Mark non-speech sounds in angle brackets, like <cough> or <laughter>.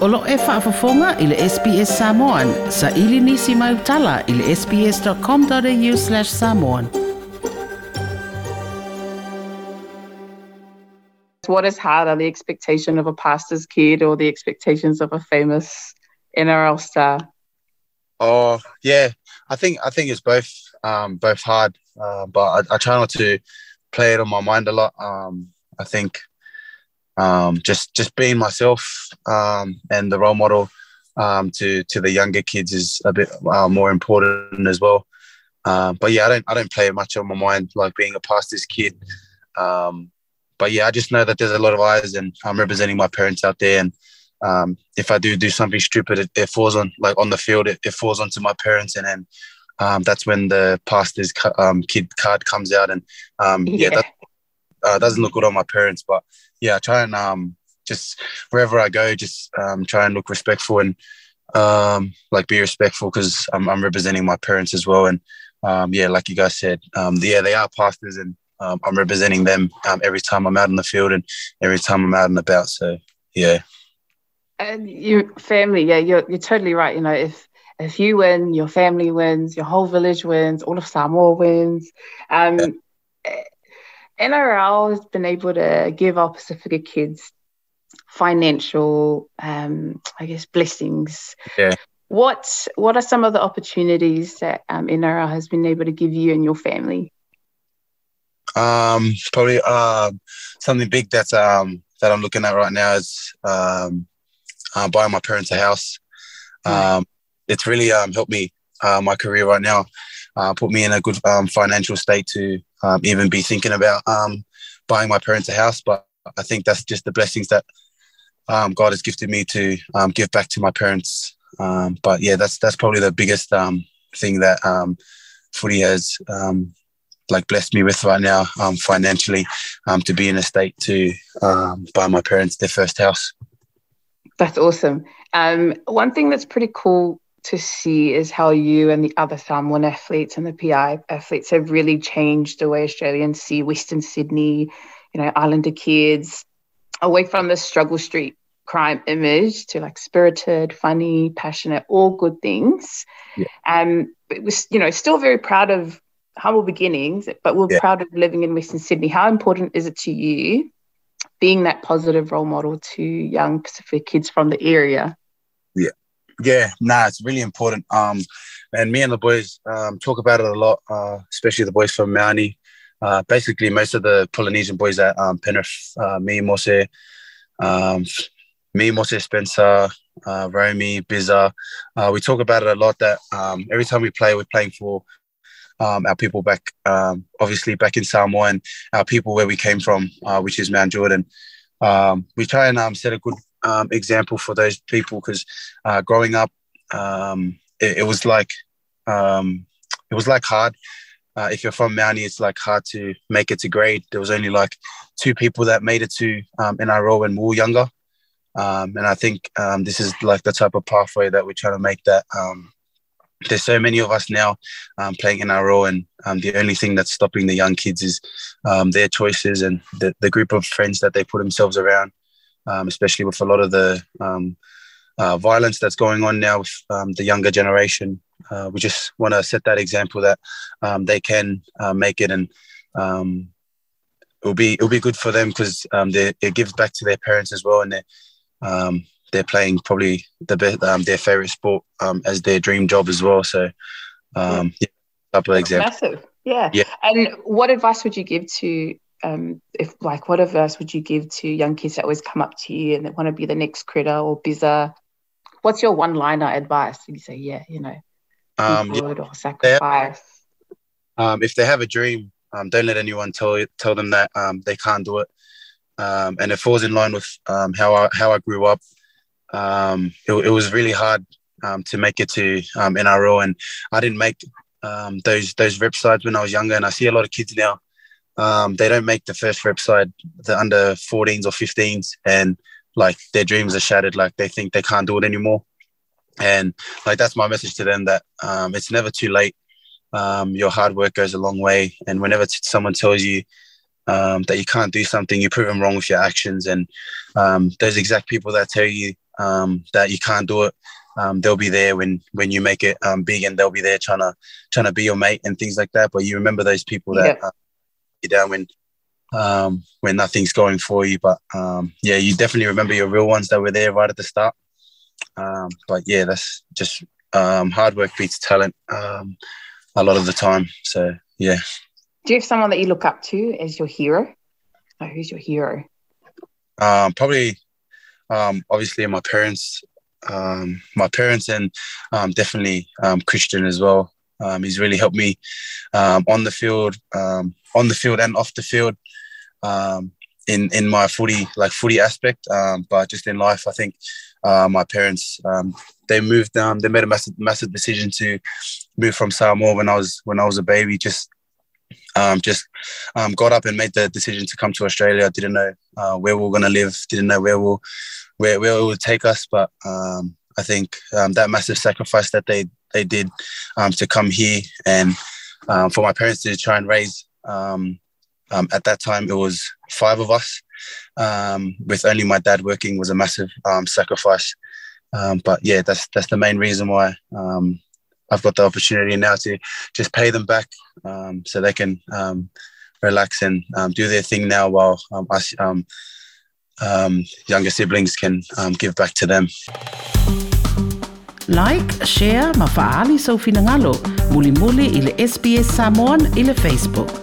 Olo e whaafafonga i le SBS Samoan. Sa ili nisi mai utala i le sbs.com.au slash samoan. What is harder, the expectation of a pastor's kid or the expectations of a famous NRL star? Oh yeah, I think I think it's both um, both hard, uh, but I, I, try not to play it on my mind a lot. Um, I think um, just just being myself um, and the role model um, to to the younger kids is a bit uh, more important as well. Um, but yeah, I don't I don't play much on my mind like being a pastor's kid. Um, but yeah, I just know that there's a lot of eyes, and I'm representing my parents out there. And um, if I do do something stupid, it, it falls on like on the field, it, it falls onto my parents, and then um, that's when the pastor's um, kid card comes out, and um, yeah, <laughs> yeah that uh, doesn't look good on my parents. But yeah, I try and um, just wherever I go, just um, try and look respectful and um, like be respectful because I'm, I'm, representing my parents as well. And um, yeah, like you guys said, um, yeah, they are pastors and um, I'm representing them um, every time I'm out in the field and every time I'm out and about. So yeah. And your family, yeah, you're you're totally right. You know, if if you win, your family wins, your whole village wins, all of Samoa wins. Um, yeah. NRL has been able to give our Pacifica kids financial, um, I guess, blessings. Yeah. What What are some of the opportunities that um, NRL has been able to give you and your family? Um, probably uh, something big that's um, that I'm looking at right now is um, uh, buying my parents a house. Um, it's really um, helped me uh, my career right now. Uh, put me in a good um, financial state to um, even be thinking about um, buying my parents a house. But I think that's just the blessings that um, God has gifted me to um, give back to my parents. Um, but yeah, that's that's probably the biggest um, thing that um, footy has like blessed me with right now financially to be in a state to buy my parents their first house. That's awesome. One thing that's pretty cool to see is how you and the other Samoan athletes and the PI athletes have really changed the way Australians see Western Sydney, you know, Islander kids, away from the struggle street crime image to like spirited, funny, passionate, all good things. Yeah. Um, it was, you know, still very proud of humble beginnings, but we're yeah. proud of living in Western Sydney. How important is it to you being that positive role model to young Pacific kids from the area? Yeah. Yeah, nah, it's really important. Um, and me and the boys um, talk about it a lot, uh, especially the boys from Mauni. Uh, basically, most of the Polynesian boys at um, Penrith, uh, me, Mose, um, me, Mose Spencer, uh, Romy, Bizza, uh, we talk about it a lot that um, every time we play, we're playing for um, our people back, um, obviously back in Samoa and our people where we came from, uh, which is Mount Druitt. Um, we try and um, set a good um, example for those people because uh, growing up, um, it, it, was like it was like hard. Uh, if you're from Mauni, it's like hard to make it to grade. There was only like two people that made it to um, NRL when we were younger. Um, and I think um, this is like the type of pathway that we're trying to make that um, there's so many of us now um, playing NRL, and um, the only thing that's stopping the young kids is um, their choices and the, the group of friends that they put themselves around, um, especially with a lot of the um, uh, violence that's going on now with um, the younger generation. Uh, we just want to set that example that they can uh, make it, and it'll be it'll be good for them because it gives back to their parents as well, and they they're playing probably the best, um, their favorite sport um, as their dream job as well. So, um, yeah, couple of examples. Massive, yeah. Yeah. And what advice would you give to um, if like what advice would you give to young kids that always come up to you and they want to be the next critter or bizzer? What's your one-liner advice? You say, yeah, you know, um, yeah, or sacrifice. um, if they have a dream, um, don't let anyone tell tell them that um, they can't do it. Um, and it falls in line with um, how I how I grew up um, it, it, was really hard um, to make it to um, NRL, and I didn't make um, those those rep sides when I was younger. And I see a lot of kids now; um, they don't make the first rep side, the under 14s or 15s, and like their dreams are shattered. Like they think they can't do it anymore. And like that's my message to them that um, it's never too late. your hard work goes a long way, and whenever t- someone tells you um, that you can't do something, you prove them wrong with your actions. And um, those exact people that tell you um, that you can't do it. Um, they'll be there when when you make it um, big, and they'll be there trying to trying to be your mate and things like that. But you remember those people that Yeah. uh, you down when um, when nothing's going for you. But um, yeah, you definitely remember your real ones that were there right at the start. Um, but yeah, that's just um, hard work beats talent um, a lot of the time. So yeah. Do you have someone that you look up to as your hero? Like, who's your hero? Um, probably, um, obviously, my parents, um, my parents, and um, definitely um, Christian as well. Um, he's really helped me um, on the field, um, on the field and off the field, um, in in my footy like footy aspect. Um, but just in life, I think uh, my parents um, they moved. They made a massive massive decision to move from Samoa when I was when I was a baby. Just um, just um, got up and made the decision to come to Australia. I didn't know uh, where we were going to live, didn't know where we'll, where, where it would take us. But um, I think um, that massive sacrifice that they, they did um, to come here and um, for my parents to try and raise, um, um, at that time, it was five of us um, with only my dad working was a massive um, sacrifice. Um, but yeah, that's, that's the main reason why um, I've got the opportunity now to just pay them back um, so they can um, relax and um, do their thing now while um, us um, um, younger siblings can um, give back to them. Like, share, mafaali sa ufinangalo, muli muli ile SBS Samoan ile Facebook.